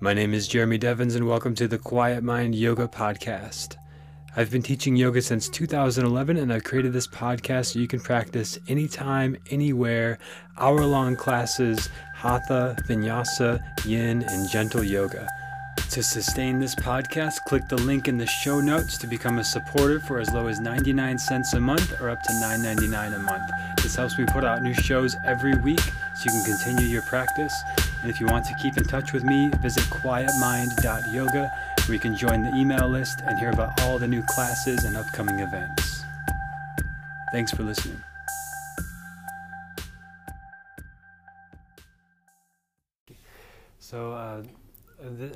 My name is Jeremy Devins, and welcome to the Quiet Mind Yoga Podcast. I've been teaching yoga since 2011, and I've created this podcast so you can practice anytime, anywhere, hour long classes, hatha, vinyasa, yin, and gentle yoga. To sustain this podcast, click the link in the show notes to become a supporter for as low as 99 cents a month or up to $9.99 a month. This helps me put out new shows every week so you can continue your practice. And if you want to keep in touch with me, visit quietmind.yoga where you can join the email list and hear about all the new classes and upcoming events. Thanks for listening. So, uh,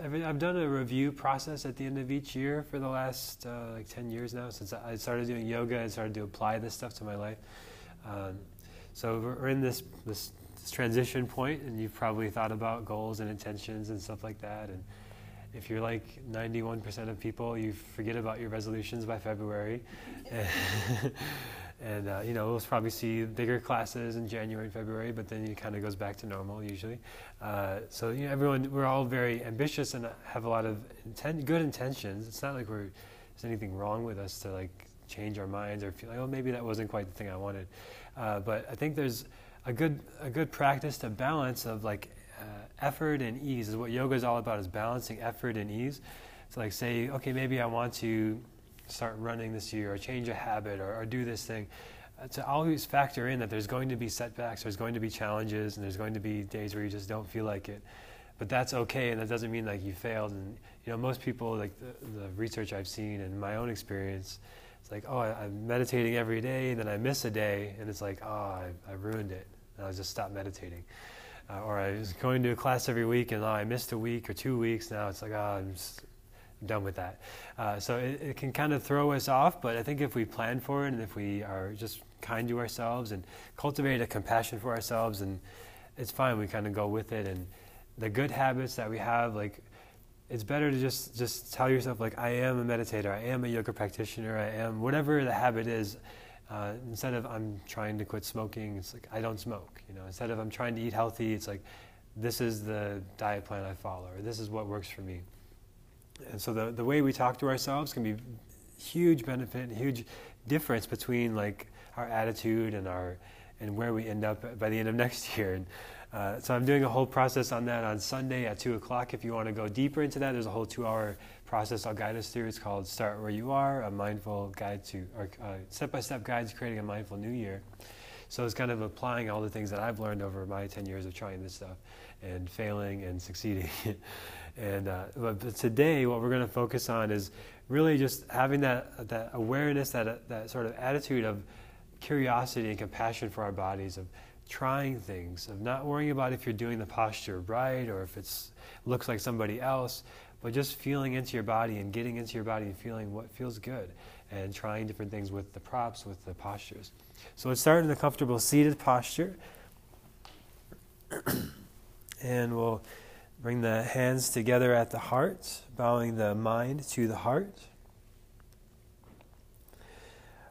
I've done a review process at the end of each year for the last uh, like 10 years now since I started doing yoga and started to apply this stuff to my life. Um, so we're in this, this transition point, and you've probably thought about goals and intentions and stuff like that. And if you're like 91% of people, you forget about your resolutions by February. and uh, you know we'll probably see bigger classes in January and February, but then it kind of goes back to normal usually. Uh, so you know everyone we're all very ambitious and have a lot of good intentions. It's not like we're there's anything wrong with us to like change our minds or feel like oh maybe that wasn't quite the thing I wanted. Uh, but I think there's a good a good practice to balance of like uh, effort and ease is what yoga is all about is balancing effort and ease. So like say okay maybe I want to start running this year or change a habit or, or do this thing. Uh, to always factor in that there's going to be setbacks there's going to be challenges and there's going to be days where you just don't feel like it. But that's okay and that doesn't mean like you failed. And you know most people like the, the research i've seen and my own experience it's like oh I, am meditating every day and then i miss a day and it's like oh i, I ruined it and i just stopped meditating uh, or i was going to a class every week and oh, i missed a week or two weeks now it's like oh i'm just done with that. Uh, so it, it, can kind of throw us off, but I think if we plan for it and if we are just kind to ourselves and cultivate a compassion for ourselves, and it's fine. We kind of go with it. And the good habits that we have, like it's better to just just tell yourself like I am a meditator, I am a yoga practitioner, I am whatever the habit is. Uh, instead of I'm trying to quit smoking, it's like I don't smoke. You know, instead of I'm trying to eat healthy, it's like this is the diet plan I follow, or this is what works for me. And so the, the way we talk to ourselves can be huge benefit, huge difference between like our attitude and our and where we end up by the end of next year. And uh, so I'm doing a whole process on that on Sunday at two o'clock. If you want to go deeper into that, there's a whole two-hour process I'll guide us through. It's called "Start Where You Are: A Mindful Guide to or uh, Step-by-Step Guide to Creating a Mindful New Year." So it's kind of applying all the things that I've learned over my 10 years of trying this stuff and failing and succeeding. And uh, but today, what we're going to focus on is really just having that that awareness, that that sort of attitude of curiosity and compassion for our bodies, of trying things, of not worrying about if you're doing the posture right or if it looks like somebody else, but just feeling into your body and getting into your body and feeling what feels good, and trying different things with the props, with the postures. So let's start in a comfortable seated posture, and we'll Bring the hands together at the heart, bowing the mind to the heart.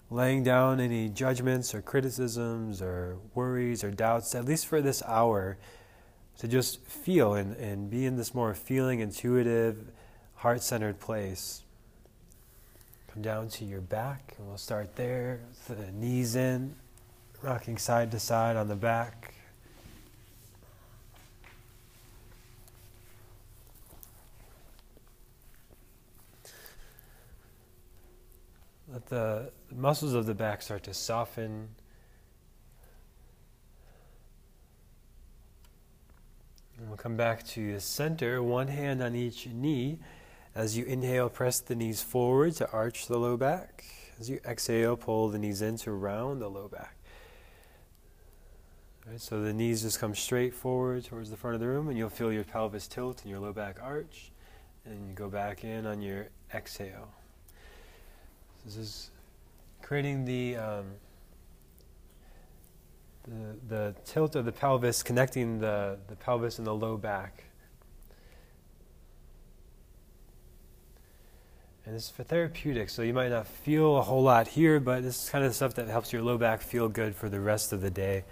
Laying down any judgments or criticisms or worries or doubts, at least for this hour, to just feel and, and be in this more feeling, intuitive, heart centered place. Come down to your back, and we'll start there, the knees in, rocking side to side on the back. Let the muscles of the back start to soften. And we'll come back to the center, one hand on each knee. As you inhale, press the knees forward to arch the low back. As you exhale, pull the knees in to round the low back. Right, so the knees just come straight forward towards the front of the room, and you'll feel your pelvis tilt and your low back arch. And you go back in on your exhale. This is creating the, um, the, tilt of the pelvis, connecting the, the pelvis and the low back. And this is for therapeutic, so you might not feel a whole lot here, but this is kind of stuff that helps your low back feel good for the rest of the day.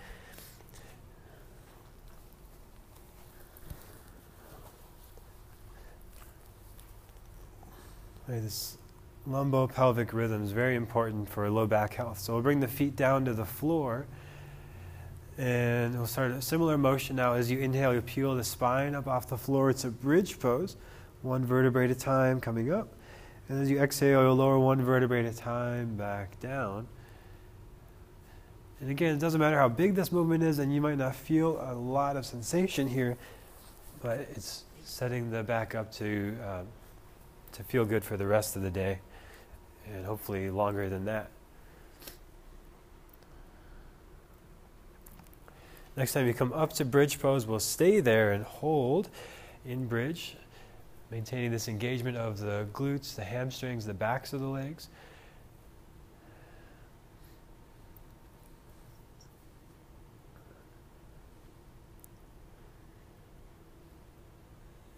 This lumbo-pelvic rhythm is very important for low back health. So we'll bring the feet down to the floor, and we'll start a similar motion now. As you inhale, you peel the spine up off the floor. It's a bridge pose, one vertebrae at a time coming up. And as you exhale, you'll lower one vertebrae at a time back down. And again, it doesn't matter how big this movement is, and you might not feel a lot of sensation here, but it's setting the back up to, uh, to feel good for the rest of the day, and hopefully longer than that. Next time you come up to bridge pose, we'll stay there and hold in bridge, maintaining this engagement of the glutes, the hamstrings, the backs of the legs.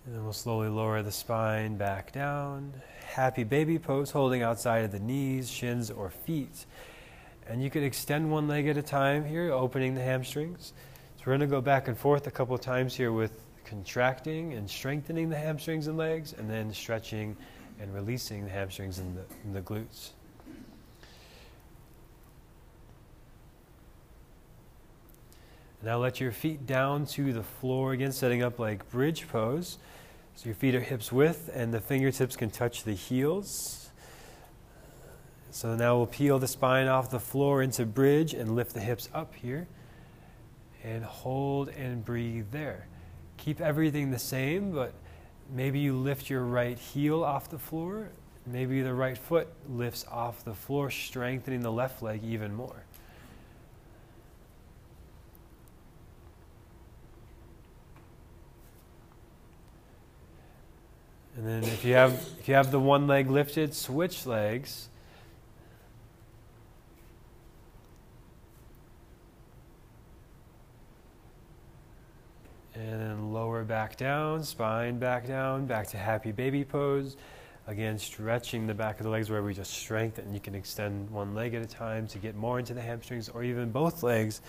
And then we'll slowly lower the spine back down. Happy baby pose, holding outside of the knees, shins, or feet. And you can extend one leg at a time here, opening the hamstrings. So we're going to go back and forth a couple of times here with contracting and strengthening the hamstrings and legs, and then stretching and releasing the hamstrings and the, and the glutes. Now let your feet down to the floor again, setting up like bridge pose. So your feet are hips width and the fingertips can touch the heels. So now we'll peel the spine off the floor into bridge and lift the hips up here. And hold and breathe there. Keep everything the same, but maybe you lift your right heel off the floor. Maybe the right foot lifts off the floor, strengthening the left leg even more. And then if you have if you have the one leg lifted, switch legs. And then lower back down, spine back down, back to happy baby pose. Again, stretching the back of the legs where we just strengthen. You can extend one leg at a time to get more into the hamstrings or even both legs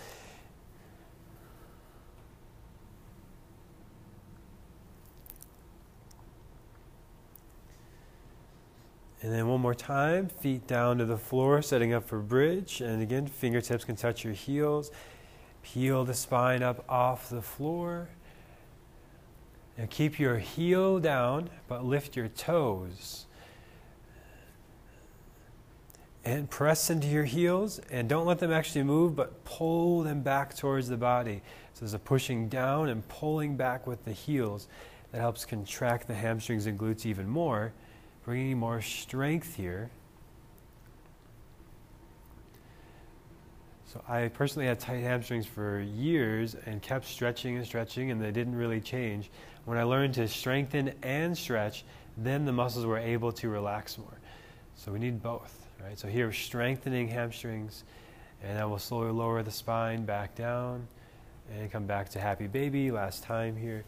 And then one more time, feet down to the floor, setting up for bridge. And again, fingertips can touch your heels. Peel the spine up off the floor. And keep your heel down, but lift your toes. And press into your heels, and don't let them actually move, but pull them back towards the body. So there's a pushing down and pulling back with the heels that helps contract the hamstrings and glutes even more bringing more strength here. So I personally had tight hamstrings for years and kept stretching and stretching, and they didn't really change. When I learned to strengthen and stretch, then the muscles were able to relax more. So we need both, right? So here, strengthening hamstrings, and I will slowly lower the spine back down and come back to happy baby. Last time here,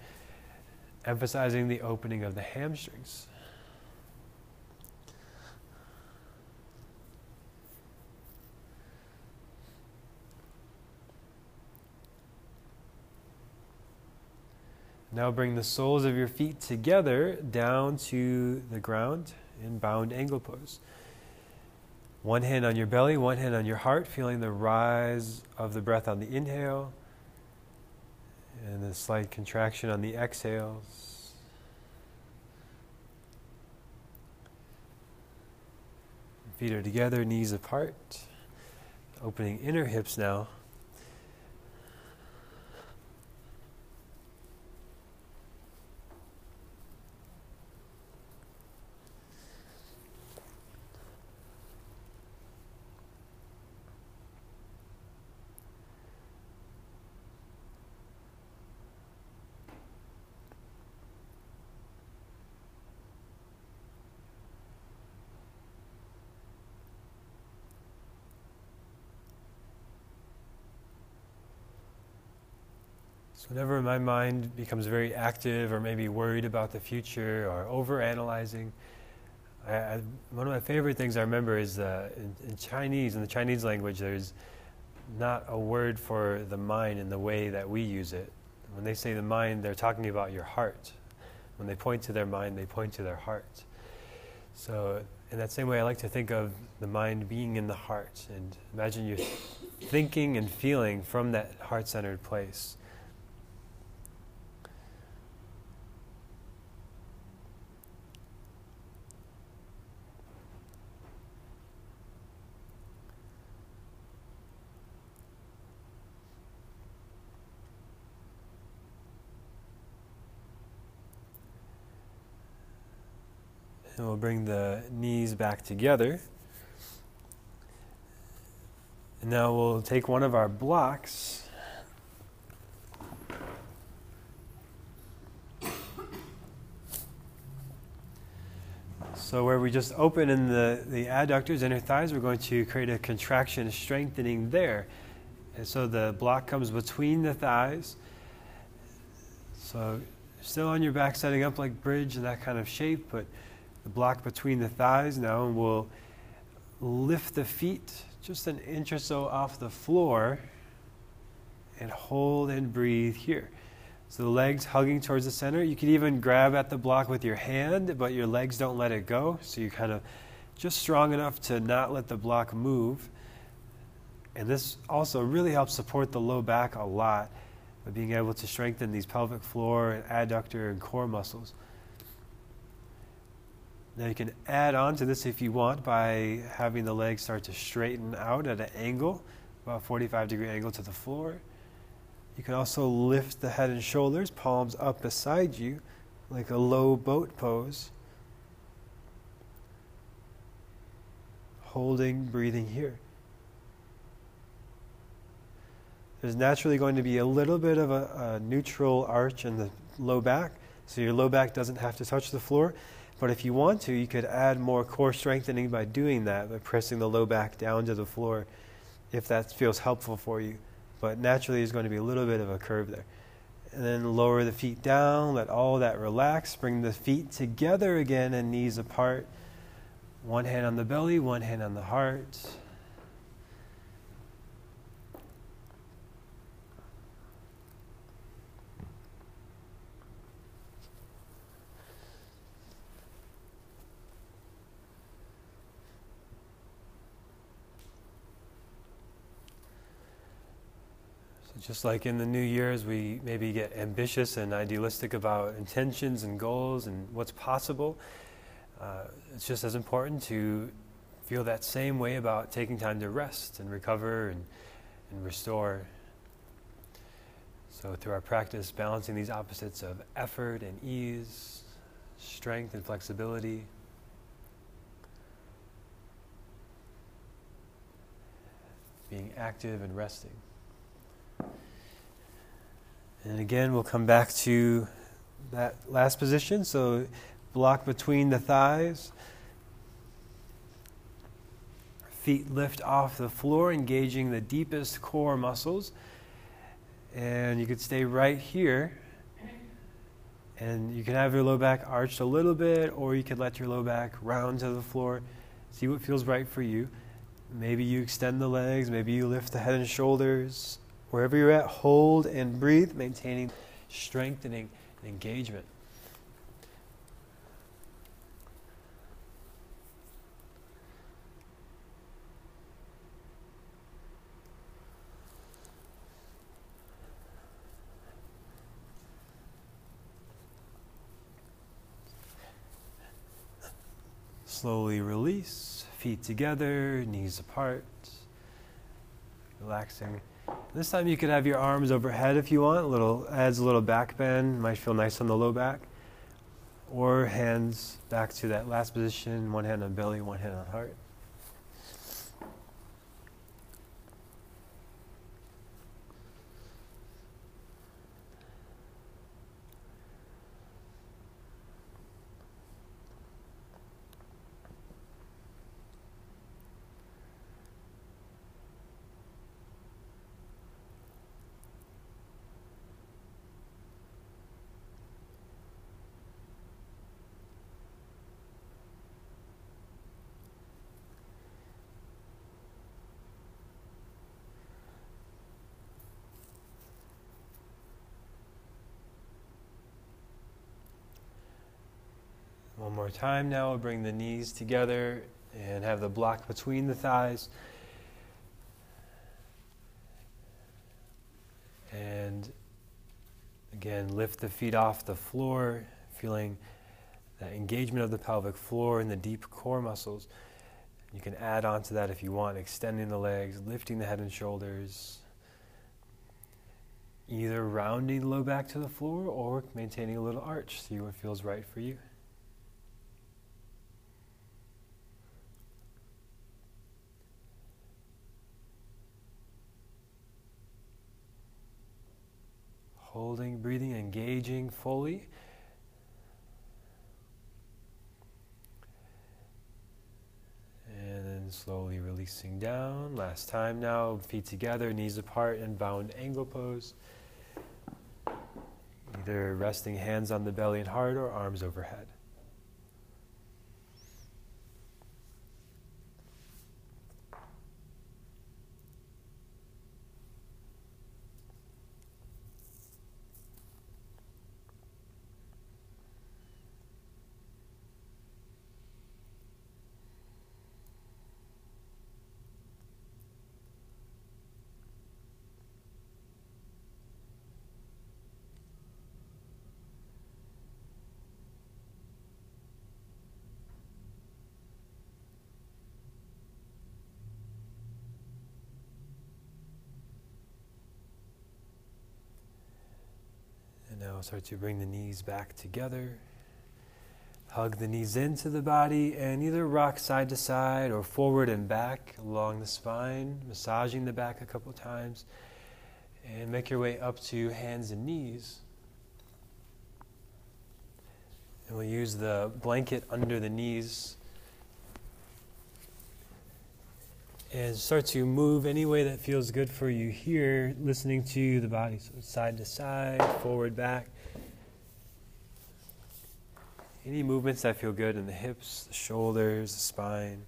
emphasizing the opening of the hamstrings. Now bring the soles of your feet together down to the ground in bound angle pose. One hand on your belly, one hand on your heart, feeling the rise of the breath on the inhale and the slight contraction on the exhales. Feet are together, knees apart. Opening inner hips now. Whenever my mind becomes very active or maybe worried about the future or over-analyzing, I, I, one of my favorite things I remember is uh, in, in, Chinese, in the Chinese language, there's not a word for the mind in the way that we use it. When they say the mind, they're talking about your heart. When they point to their mind, they point to their heart. So, in that same way, I like to think of the mind being in the heart. And imagine you're thinking and feeling from that heart centered place. And we'll bring the knees back together. And now we'll take one of our blocks. So, where we just open in the, the adductors, inner thighs, we're going to create a contraction, strengthening there. And so the block comes between the thighs. So, still on your back, setting up like bridge in that kind of shape, but the block between the thighs now, and we'll lift the feet just an inch or so off the floor and hold and breathe here. So the legs hugging towards the center. You can even grab at the block with your hand, but your legs don't let it go. So you're kind of just strong enough to not let the block move. And this also really helps support the low back a lot by being able to strengthen these pelvic floor and adductor and core muscles. Now you can add on to this if you want by having the legs start to straighten out at an angle, about 45 degree angle to the floor. You can also lift the head and shoulders, palms up beside you, like a low boat pose. Holding, breathing here. There's naturally going to be a little bit of a, a neutral arch in the low back, so your low back doesn't have to touch the floor. But if you want to, you could add more core strengthening by doing that, by pressing the low back down to the floor, if that feels helpful for you. But naturally, there's going to be a little bit of a curve there. And then lower the feet down, let all that relax. Bring the feet together again and knees apart. One hand on the belly, one hand on the heart. Just like in the new years, we maybe get ambitious and idealistic about intentions and goals and what's possible. Uh, it's just as important to feel that same way about taking time to rest and recover and, and restore. So, through our practice, balancing these opposites of effort and ease, strength and flexibility. Being active and resting. And again, we'll come back to that last position. So, block between the thighs. Feet lift off the floor, engaging the deepest core muscles. And you could stay right here. And you can have your low back arched a little bit, or you could let your low back round to the floor. See what feels right for you. Maybe you extend the legs, maybe you lift the head and shoulders. Wherever you're at, hold and breathe, maintaining strengthening engagement. Slowly release, feet together, knees apart, relaxing this time you could have your arms overhead if you want. A little adds a little back bend. Might feel nice on the low back. Or hands back to that last position. One hand on belly, one hand on heart. More time now, we'll bring the knees together and have the block between the thighs. And again, lift the feet off the floor, feeling that engagement of the pelvic floor and the deep core muscles. You can add on to that if you want, extending the legs, lifting the head and shoulders, either rounding the low back to the floor or maintaining a little arch. See what feels right for you. Holding, breathing, engaging fully. And then slowly releasing down. Last time now, feet together, knees apart, and bound angle pose. Either resting hands on the belly and heart or arms overhead. Start to bring the knees back together. Hug the knees into the body and either rock side to side or forward and back along the spine, massaging the back a couple times. And make your way up to hands and knees. And we'll use the blanket under the knees and start to move any way that feels good for you here, listening to the body. So side to side, forward, back. Any movements that feel good in the hips, the shoulders, the spine.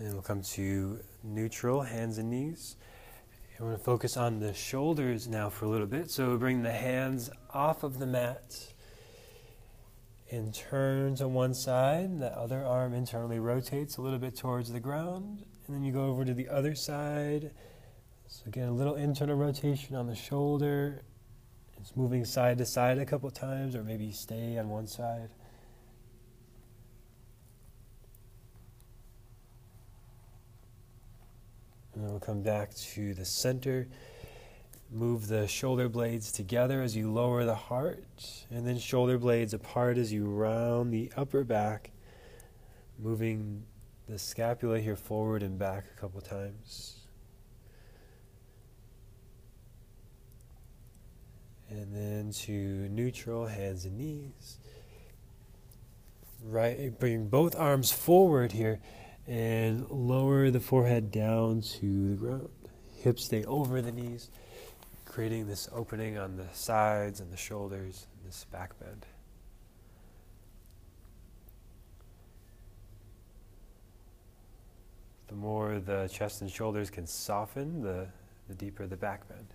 And we'll come to neutral, hands and knees. We're going to focus on the shoulders now for a little bit. So bring the hands off of the mat and turn to one side. The other arm internally rotates a little bit towards the ground. And then you go over to the other side. So again, a little internal rotation on the shoulder. It's moving side to side a couple times, or maybe stay on one side. And then we'll come back to the center. Move the shoulder blades together as you lower the heart, and then shoulder blades apart as you round the upper back, moving the scapula here forward and back a couple times. And then to neutral, hands and knees. Right, bring both arms forward here and lower the forehead down to the ground. Hips stay over the knees, creating this opening on the sides and the shoulders, and this back bend. The more the chest and shoulders can soften, the, the deeper the back bend.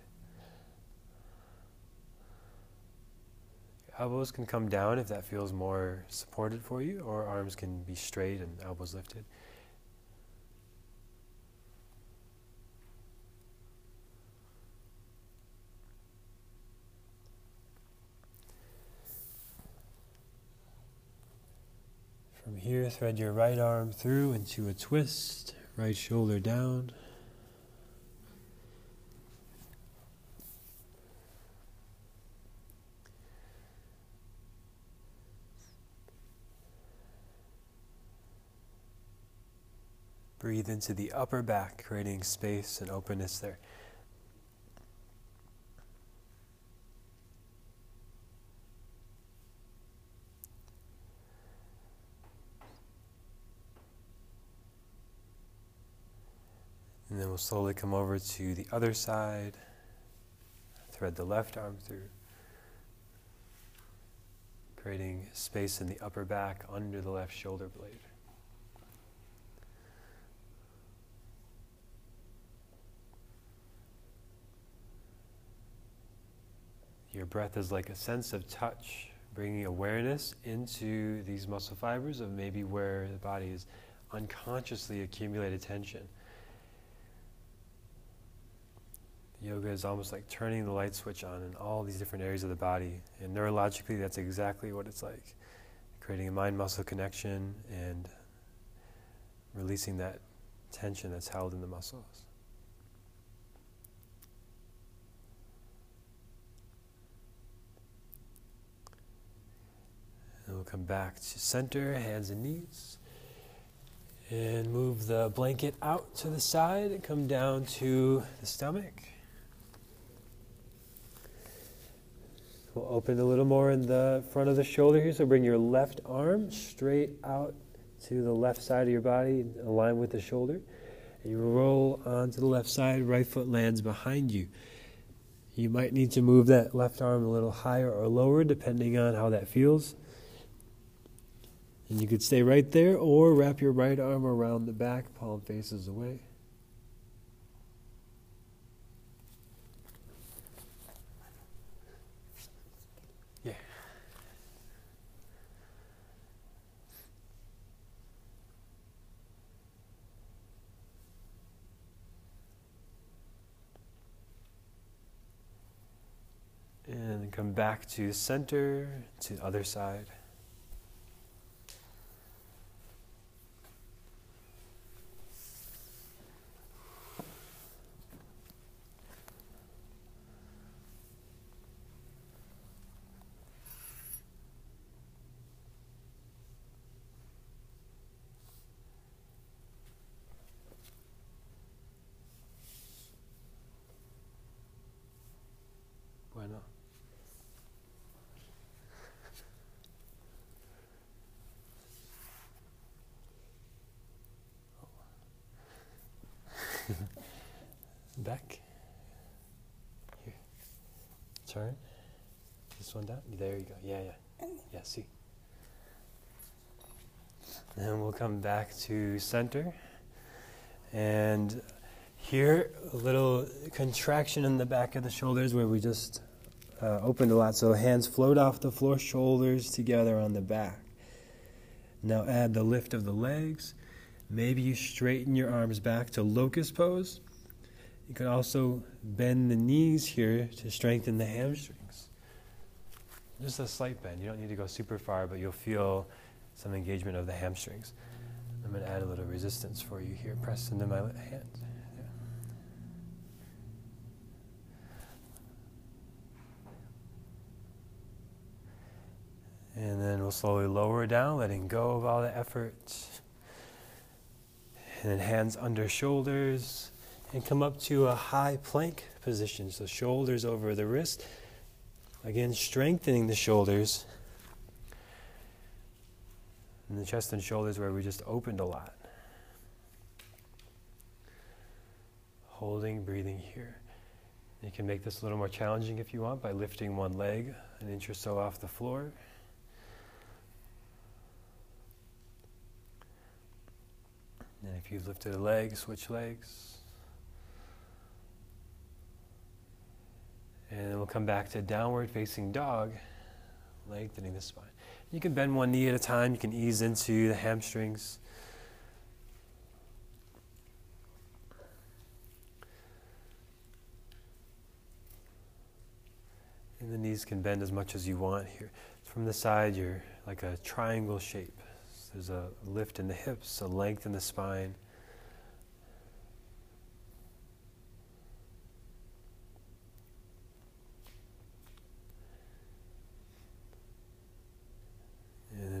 Elbows can come down if that feels more supported for you, or arms can be straight and elbows lifted. From here, thread your right arm through into a twist, right shoulder down. Breathe into the upper back, creating space and openness there. We'll slowly come over to the other side. Thread the left arm through. creating space in the upper back under the left shoulder blade. Your breath is like a sense of touch, bringing awareness into these muscle fibers of maybe where the body is unconsciously accumulated tension. Yoga is almost like turning the light switch on in all these different areas of the body. And neurologically, that's exactly what it's like creating a mind muscle connection and releasing that tension that's held in the muscles. And we'll come back to center, hands and knees. And move the blanket out to the side and come down to the stomach. We'll open a little more in the front of the shoulder here. So bring your left arm straight out to the left side of your body, align with the shoulder. And you roll onto the left side, right foot lands behind you. You might need to move that left arm a little higher or lower depending on how that feels. And you could stay right there or wrap your right arm around the back, palm faces away. Yeah. And come back to center, to other side. Bueno. Back. Here. Turn. This one down. There you go. Yeah, yeah. Yeah, see. Then we'll come back to center. And here, a little contraction in the back of the shoulders where we just uh, opened a lot. So hands float off the floor, shoulders together on the back. Now add the lift of the legs. Maybe you straighten your arms back to locust pose. You can also bend the knees here to strengthen the hamstrings. Just a slight bend. You don't need to go super far, but you'll feel some engagement of the hamstrings. I'm going to add a little resistance for you here. Press into my hand. And then we'll slowly lower down, letting go of all the effort. And then hands under shoulders and come up to a high plank position. So shoulders over the wrist. Again, strengthening the shoulders. And the chest and shoulders where we just opened a lot. Holding, breathing here. You can make this a little more challenging if you want by lifting one leg an inch or so off the floor. And if you've lifted a leg, switch legs. And then we'll come back to downward facing dog, lengthening the spine. You can bend one knee at a time, you can ease into the hamstrings. And the knees can bend as much as you want here. From the side, you're like a triangle shape. There's a lift in the hips, a length in the spine.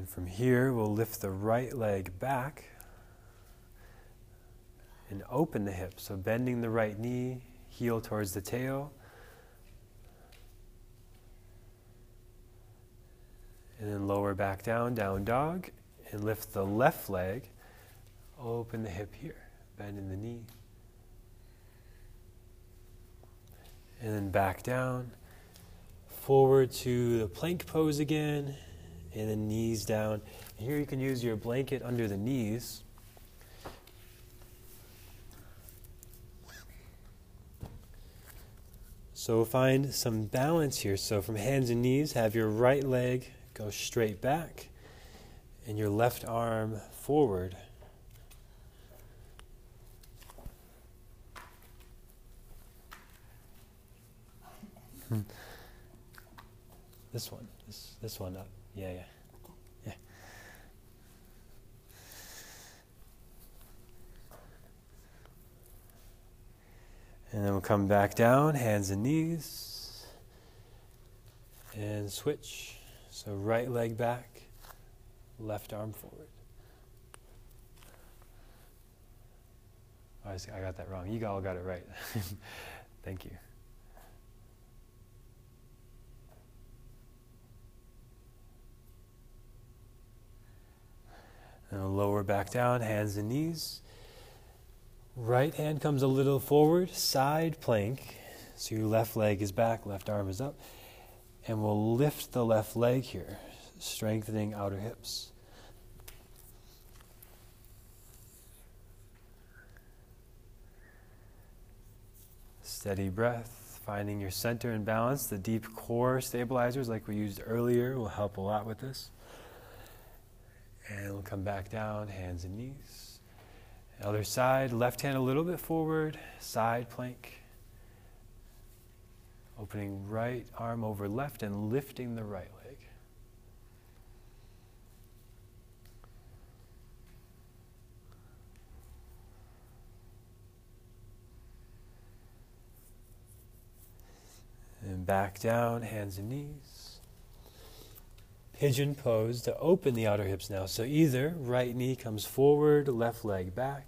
And from here, we'll lift the right leg back and open the hip. So bending the right knee, heel towards the tail. And then lower back down, down dog and lift the left leg, open the hip here, bend in the knee. And then back down, forward to the plank pose again, and then knees down. And here you can use your blanket under the knees. So find some balance here. So from hands and knees, have your right leg go straight back and your left arm forward. Hmm. This one, this this one up. Yeah, yeah. Yeah. And then we'll come back down, hands and knees. And switch. So right leg back, left arm forward. Oh, I, got that wrong. You all got it right. Thank you. And lower back down, hands and knees. Right hand comes a little forward, side plank. So your left leg is back, left arm is up. And we'll lift the left leg here, strengthening outer hips. Steady breath, finding your center and balance. The deep core stabilizers, like we used earlier, will help a lot with this. And we'll come back down, hands and knees. Other side, left hand a little bit forward, side plank. Opening right arm over left and lifting the right leg. And back down, hands and knees pigeon pose to open the outer hips now. So either right knee comes forward, left leg back.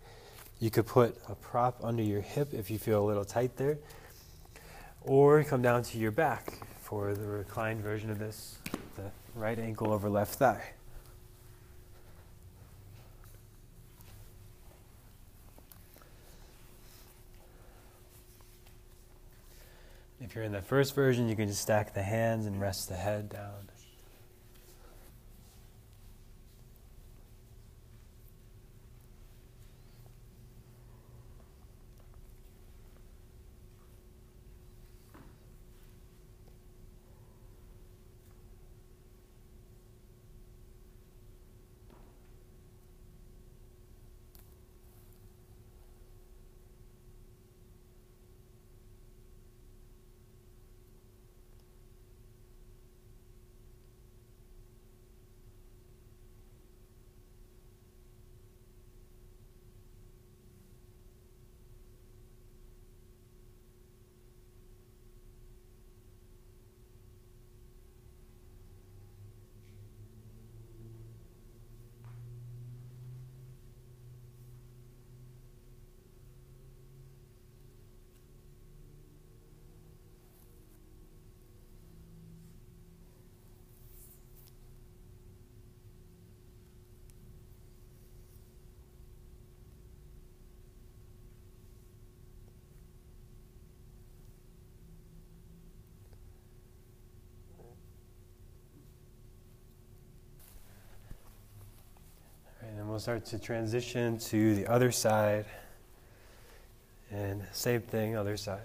You could put a prop under your hip if you feel a little tight there. Or come down to your back for the reclined version of this, the right ankle over left thigh. If you're in the first version, you can just stack the hands and rest the head down. We'll start to transition to the other side. And same thing, other side.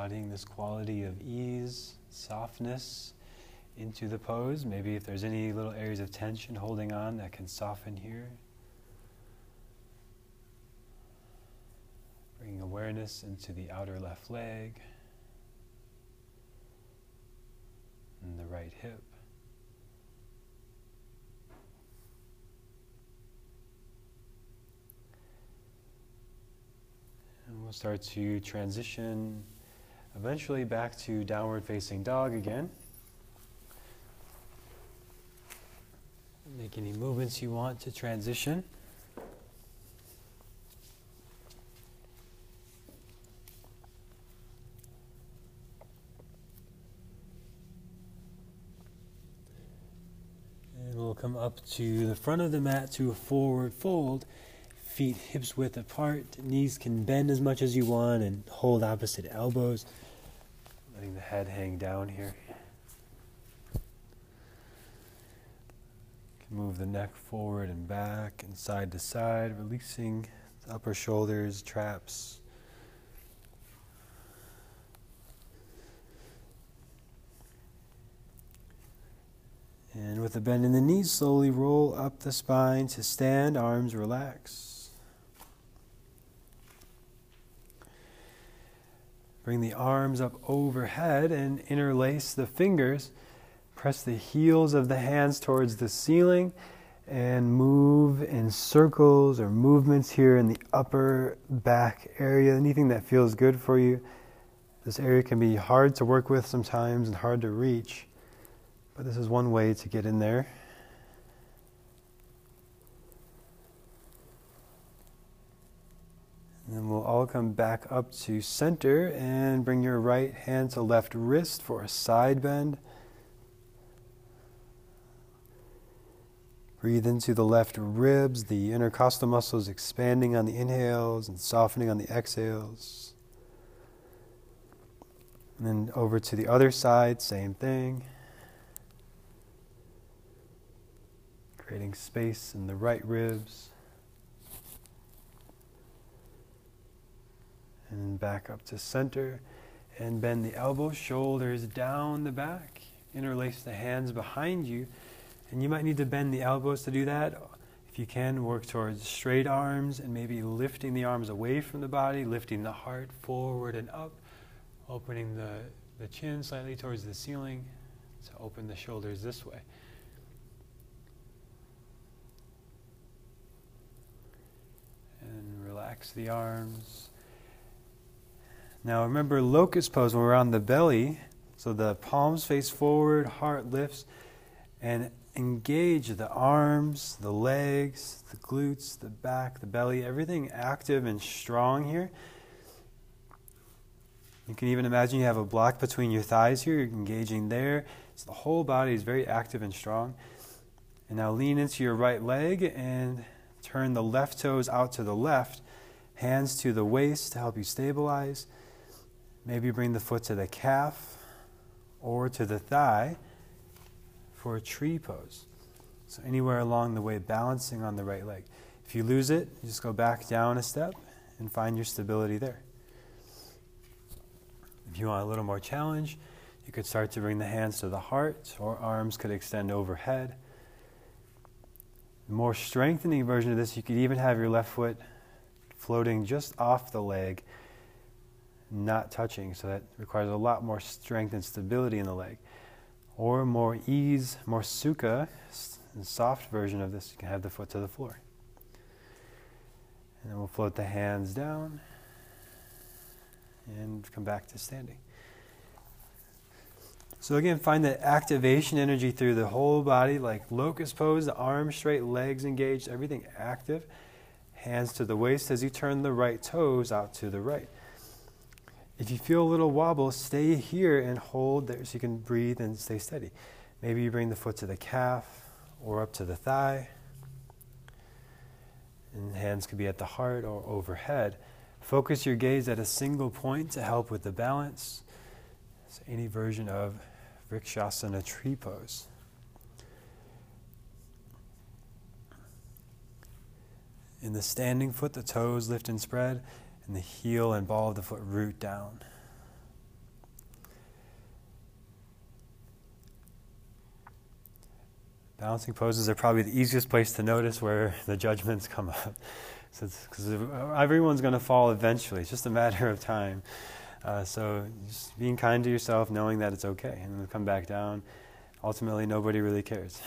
Embodying this quality of ease, softness into the pose. Maybe if there's any little areas of tension holding on that can soften here. Bringing awareness into the outer left leg and the right hip. And we'll start to transition eventually back to downward facing dog again. Make any movements you want to transition. And we'll come up to the front of the mat to a forward fold. Feet hips width apart. Knees can bend as much as you want and hold opposite elbows. Letting the head hang down here. Can Move the neck forward and back and side to side, releasing the upper shoulders, traps. And with a bend in the knees, slowly roll up the spine to stand, arms relax. Bring the arms up overhead and interlace the fingers. Press the heels of the hands towards the ceiling and move in circles or movements here in the upper back area. Anything that feels good for you. This area can be hard to work with sometimes and hard to reach, but this is one way to get in there. And then we'll all come back up to center and bring your right hand to left wrist for a side bend. Breathe into the left ribs, the intercostal muscles expanding on the inhales and softening on the exhales. And then over to the other side, same thing. Creating space in the right ribs. And back up to center. And bend the elbows, shoulders down the back. Interlace the hands behind you and you might need to bend the elbows to do that. If you can, work towards straight arms and maybe lifting the arms away from the body, lifting the heart forward and up, opening the, the chin slightly towards the ceiling to open the shoulders this way. And relax the arms. Now remember locust pose when we're on the belly. So the palms face forward, heart lifts, and engage the arms, the legs, the glutes, the back, the belly, everything active and strong here. You can even imagine you have a block between your thighs here, you're engaging there. So the whole body is very active and strong. And now lean into your right leg and turn the left toes out to the left, hands to the waist to help you stabilize. Maybe bring the foot to the calf or to the thigh for a tree pose. So anywhere along the way, balancing on the right leg. If you lose it, you just go back down a step and find your stability there. If you want a little more challenge, you could start to bring the hands to the heart, or arms could extend overhead. The more strengthening version of this, you could even have your left foot floating just off the leg, not touching. So that requires a lot more strength and stability in the leg or more ease, more sukha, soft version of this, you can have the foot to the floor. And then we'll float the hands down and come back to standing. So again, find that activation energy through the whole body, like locust pose, the arms straight, legs engaged, everything active. Hands to the waist as you turn the right toes out to the right. If you feel a little wobble, stay here and hold there so you can breathe and stay steady. Maybe you bring the foot to the calf or up to the thigh. And hands could be at the heart or overhead. Focus your gaze at a single point to help with the balance. So any version of Vrikshasana tree pose. In the standing foot, the toes lift and spread and the heel and ball of the foot root down. Balancing poses are probably the easiest place to notice where the judgments come up. Because so everyone's going to fall eventually, it's just a matter of time. Uh, so just being kind to yourself, knowing that it's okay, and we'll come back down. Ultimately, nobody really cares.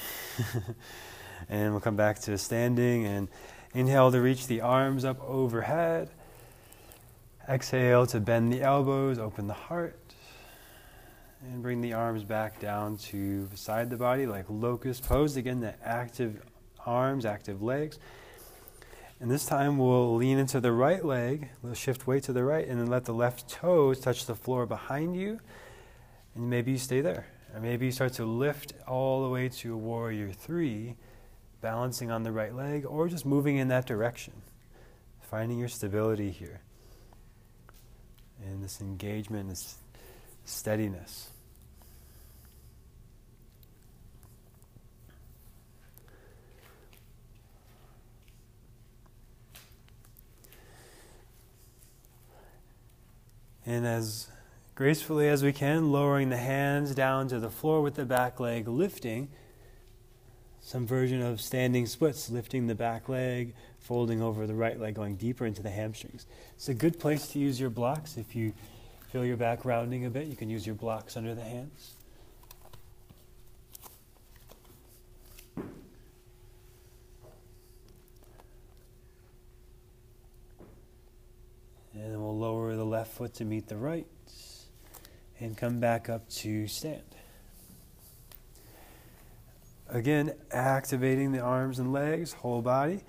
and we'll come back to standing and inhale to reach the arms up overhead. Exhale to bend the elbows, open the heart, and bring the arms back down to beside the body like locust pose. Again, the active arms, active legs. And this time we'll lean into the right leg, we'll shift weight to the right, and then let the left toes touch the floor behind you. And maybe you stay there. Or maybe you start to lift all the way to warrior three, balancing on the right leg, or just moving in that direction. Finding your stability here. And this engagement, this steadiness. And as gracefully as we can, lowering the hands down to the floor with the back leg lifting. Some version of standing splits, lifting the back leg, folding over the right leg, going deeper into the hamstrings. It's a good place to use your blocks. If you feel your back rounding a bit, you can use your blocks under the hands. And then we'll lower the left foot to meet the right and come back up to stand. Again, activating the arms and legs, whole body,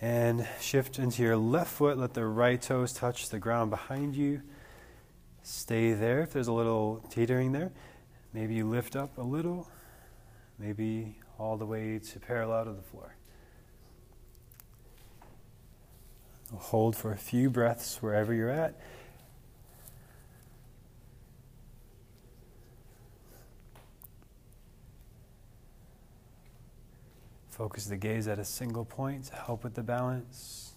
and shift into your left foot. Let the right toes touch the ground behind you. Stay there if there's a little teetering there. Maybe you lift up a little, maybe all the way to parallel to the floor. Hold for a few breaths wherever you're at. Focus the gaze at a single point to help with the balance.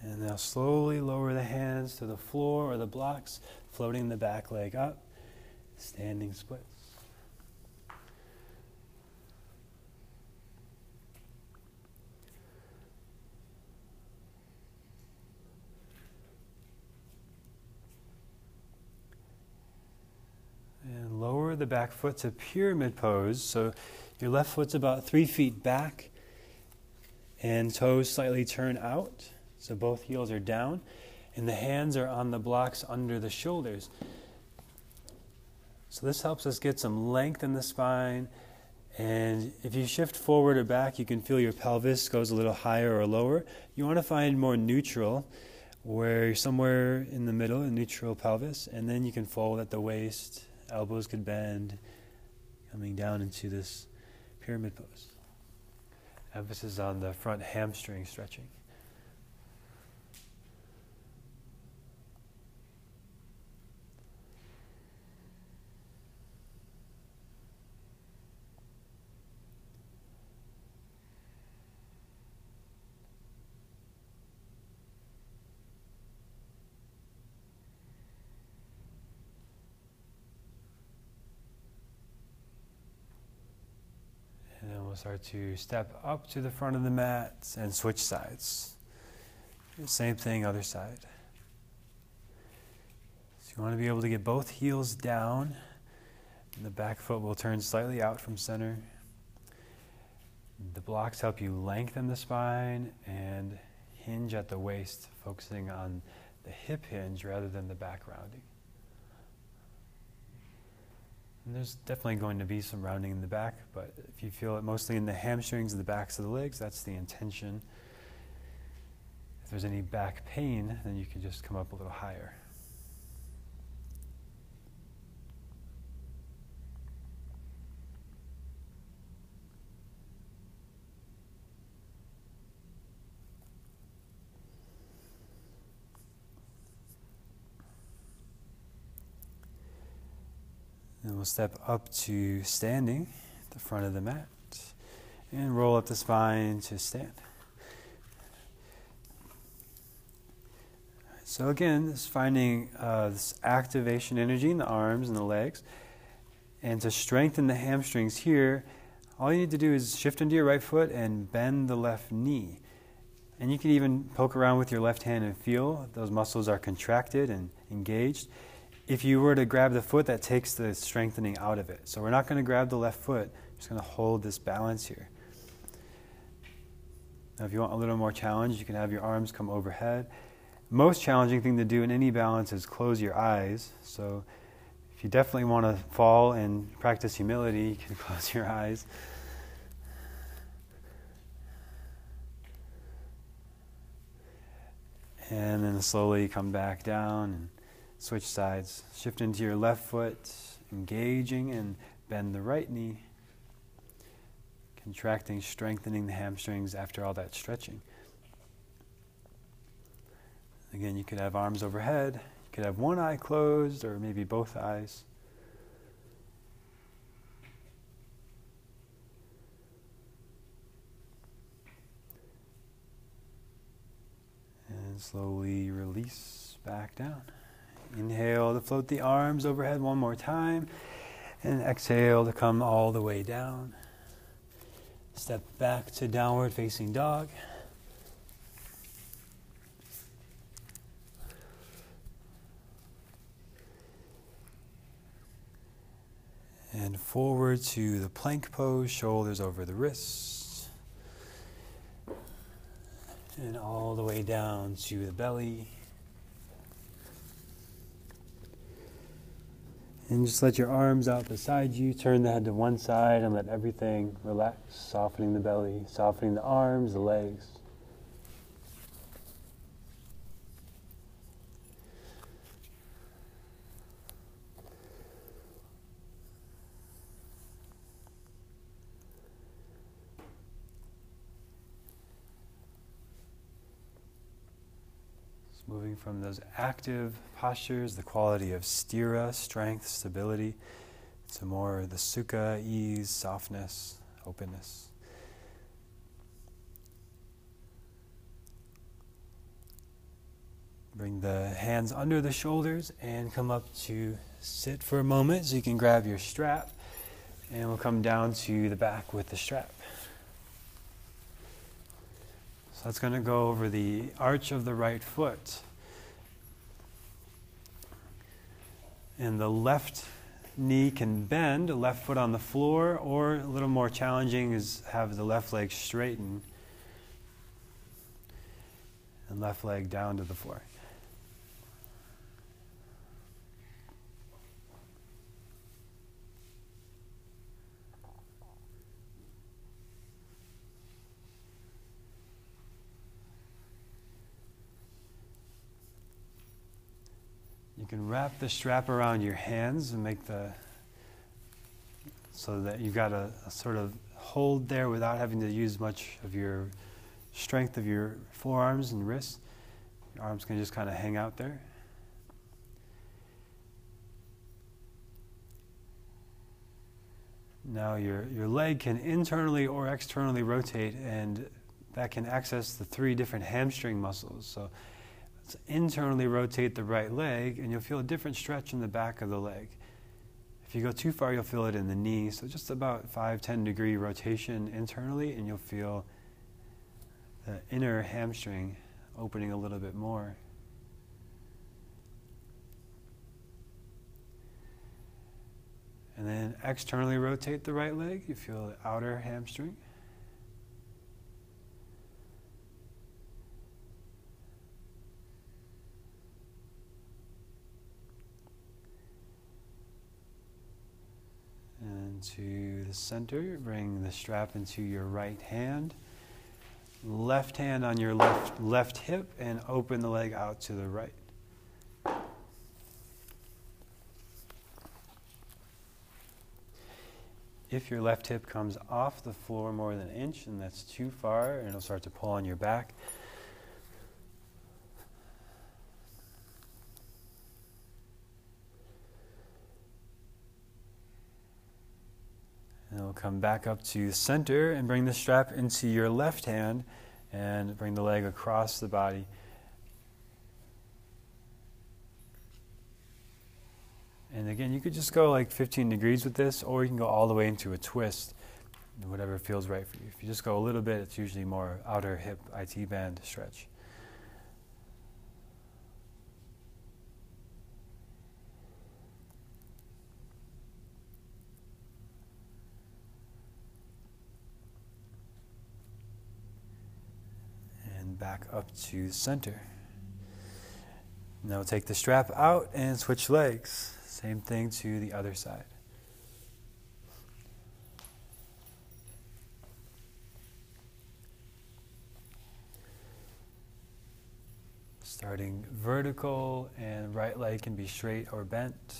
And now slowly lower the hands to the floor or the blocks, floating the back leg up, standing splits. The back foot to pyramid pose. So your left foot's about three feet back and toes slightly turn out. So both heels are down and the hands are on the blocks under the shoulders. So this helps us get some length in the spine. And if you shift forward or back, you can feel your pelvis goes a little higher or lower. You want to find more neutral, where you're somewhere in the middle, a neutral pelvis, and then you can fold at the waist elbows can bend, coming down into this pyramid pose. Emphasis on the front hamstring stretching. Start to step up to the front of the mat and switch sides. Same thing, other side. So you want to be able to get both heels down. And the back foot will turn slightly out from center. The blocks help you lengthen the spine and hinge at the waist, focusing on the hip hinge rather than the back rounding. And there's definitely going to be some rounding in the back, but if you feel it mostly in the hamstrings and the backs of the legs, that's the intention. If there's any back pain, then you can just come up a little higher. We'll step up to standing at the front of the mat and roll up the spine to stand. So again, this finding uh, this activation energy in the arms and the legs. And to strengthen the hamstrings here, all you need to do is shift into your right foot and bend the left knee. And you can even poke around with your left hand and feel those muscles are contracted and engaged. If you were to grab the foot, that takes the strengthening out of it. So we're not going to grab the left foot, we're just going to hold this balance here. Now, if you want a little more challenge, you can have your arms come overhead. Most challenging thing to do in any balance is close your eyes. So if you definitely want to fall and practice humility, you can close your eyes. And then slowly come back down switch sides. Shift into your left foot, engaging and bend the right knee. Contracting, strengthening the hamstrings after all that stretching. Again, you could have arms overhead, you could have one eye closed, or maybe both eyes. And slowly release back down. Inhale to float the arms overhead one more time. And exhale to come all the way down. Step back to downward facing dog. And forward to the plank pose, shoulders over the wrists. And all the way down to the belly. And just let your arms out beside you. Turn the head to one side and let everything relax, softening the belly, softening the arms, the legs. moving from those active postures, the quality of sthira, strength, stability, to more the sukha, ease, softness, openness. Bring the hands under the shoulders and come up to sit for a moment so you can grab your strap. And we'll come down to the back with the strap. So that's going to go over the arch of the right foot. And the left knee can bend, left foot on the floor, or a little more challenging is have the left leg straighten and left leg down to the floor. Can wrap the strap around your hands and make the so that you've got a, a, sort of hold there without having to use much of your strength of your forearms and wrists. Your arms can just kind of hang out there. Now your, your leg can internally or externally rotate and that can access the three different hamstring muscles. So Let's internally rotate the right leg, and you'll feel a different stretch in the back of the leg. If you go too far, you'll feel it in the knee. So just about 5, 10 degree rotation internally, and you'll feel the inner hamstring opening a little bit more. And then externally rotate the right leg. You feel the outer hamstring. Into the center. Bring the strap into your right hand. Left hand on your left, left hip and open the leg out to the right. If your left hip comes off the floor more than an inch, and that's too far, and it'll start to pull on your back, And we'll come back up to center and bring the strap into your left hand and bring the leg across the body. And again, you could just go like 15 degrees with this, or you can go all the way into a twist, whatever feels right for you. If you just go a little bit, it's usually more outer hip IT band stretch. Back up to the center. Now take the strap out and switch legs. Same thing to the other side. Starting vertical and right leg can be straight or bent.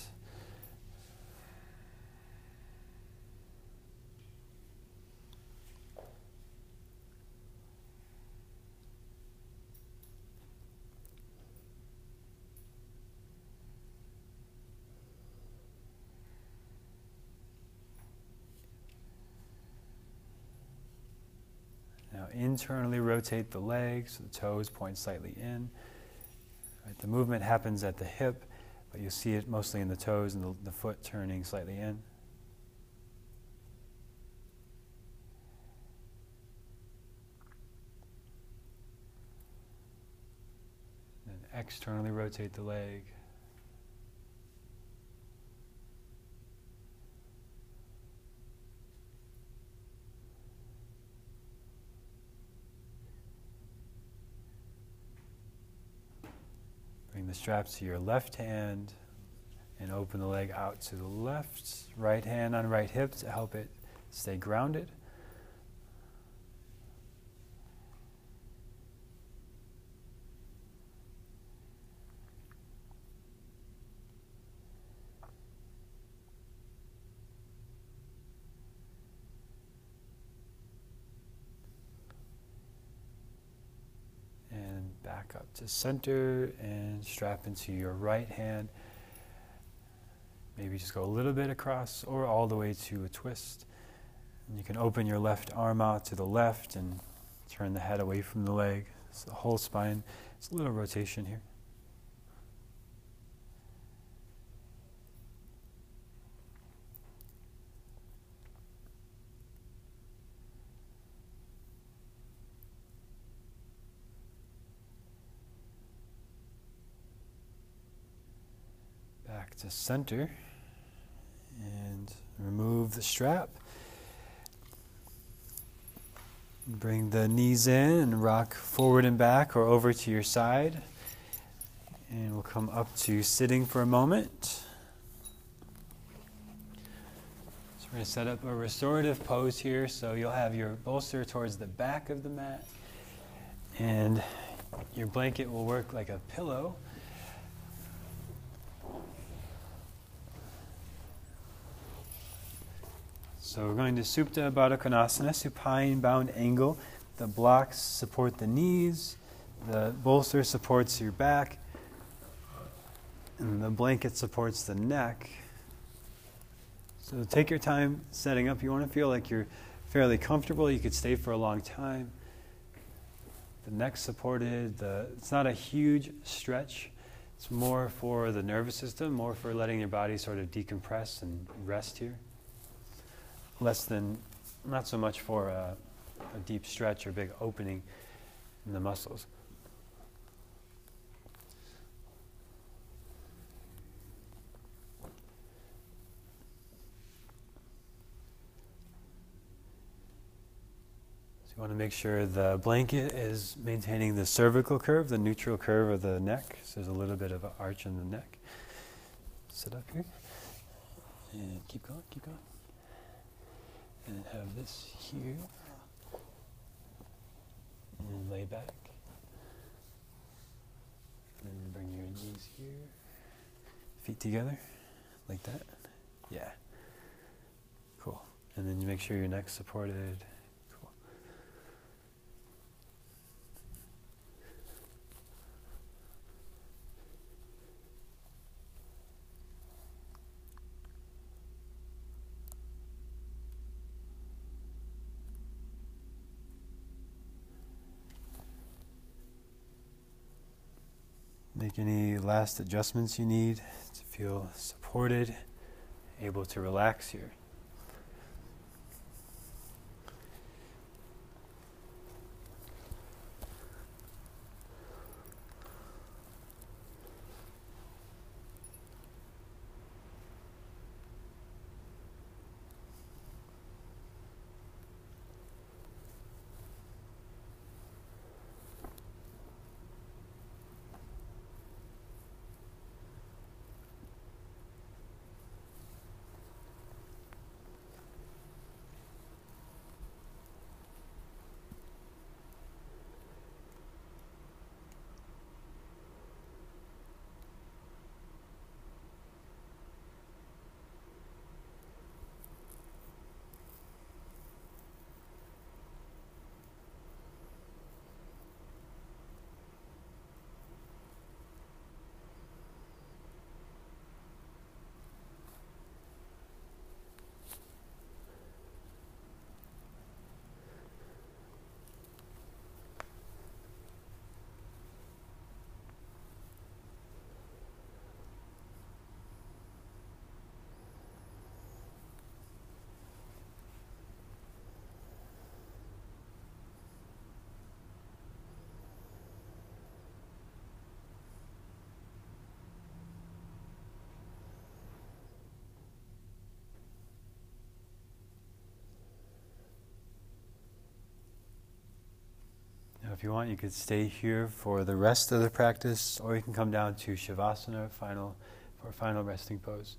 Now internally rotate the legs, so the toes point slightly in. Right, the movement happens at the hip, but you'll see it mostly in the toes and the, the foot turning slightly in. Then externally rotate the leg. The straps to your left hand and open the leg out to the left. Right hand on right hip to help it stay grounded. And back up to center and strap into your right hand. Maybe just go a little bit across or all the way to a twist. And you can open your left arm out to the left and turn the head away from the leg. It's the whole spine. It's a little rotation here. Center and remove the strap. Bring the knees in and rock forward and back or over to your side. And we'll come up to sitting for a moment. So we're going to set up a restorative pose here. So you'll have your bolster towards the back of the mat. And your blanket will work like a pillow. So we're going to Supta Baddha Konasana, supine bound angle. The blocks support the knees, the bolster supports your back, and the blanket supports the neck. So take your time setting up. You want to feel like you're fairly comfortable. You could stay for a long time. The neck supported. The, it's not a huge stretch. It's more for the nervous system, more for letting your body sort of decompress and rest here less than, not so much for a, a deep stretch or big opening in the muscles. So you want to make sure the blanket is maintaining the cervical curve, the neutral curve of the neck. So there's a little bit of an arch in the neck. Sit up here. And keep going, keep going and have this here. And lay back. And bring your knees here. Feet together like that. Yeah. Cool. And then you make sure your neck's supported cool Make any last adjustments you need to feel supported, able to relax here. If you want, you could stay here for the rest of the practice, or you can come down to Shavasana final, for final resting pose.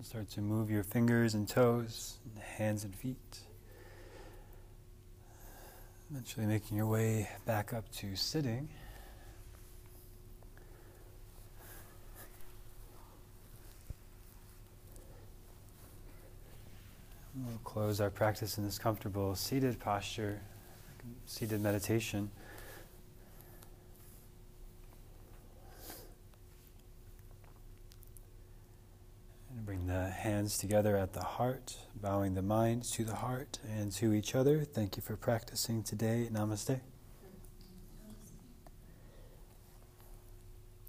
Start to move your fingers and toes, and hands and feet. Eventually making your way back up to sitting. We'll close our practice in this comfortable seated posture, seated meditation. And bring the hands together at the heart, bowing the mind to the heart and to each other. Thank you for practicing today. Namaste.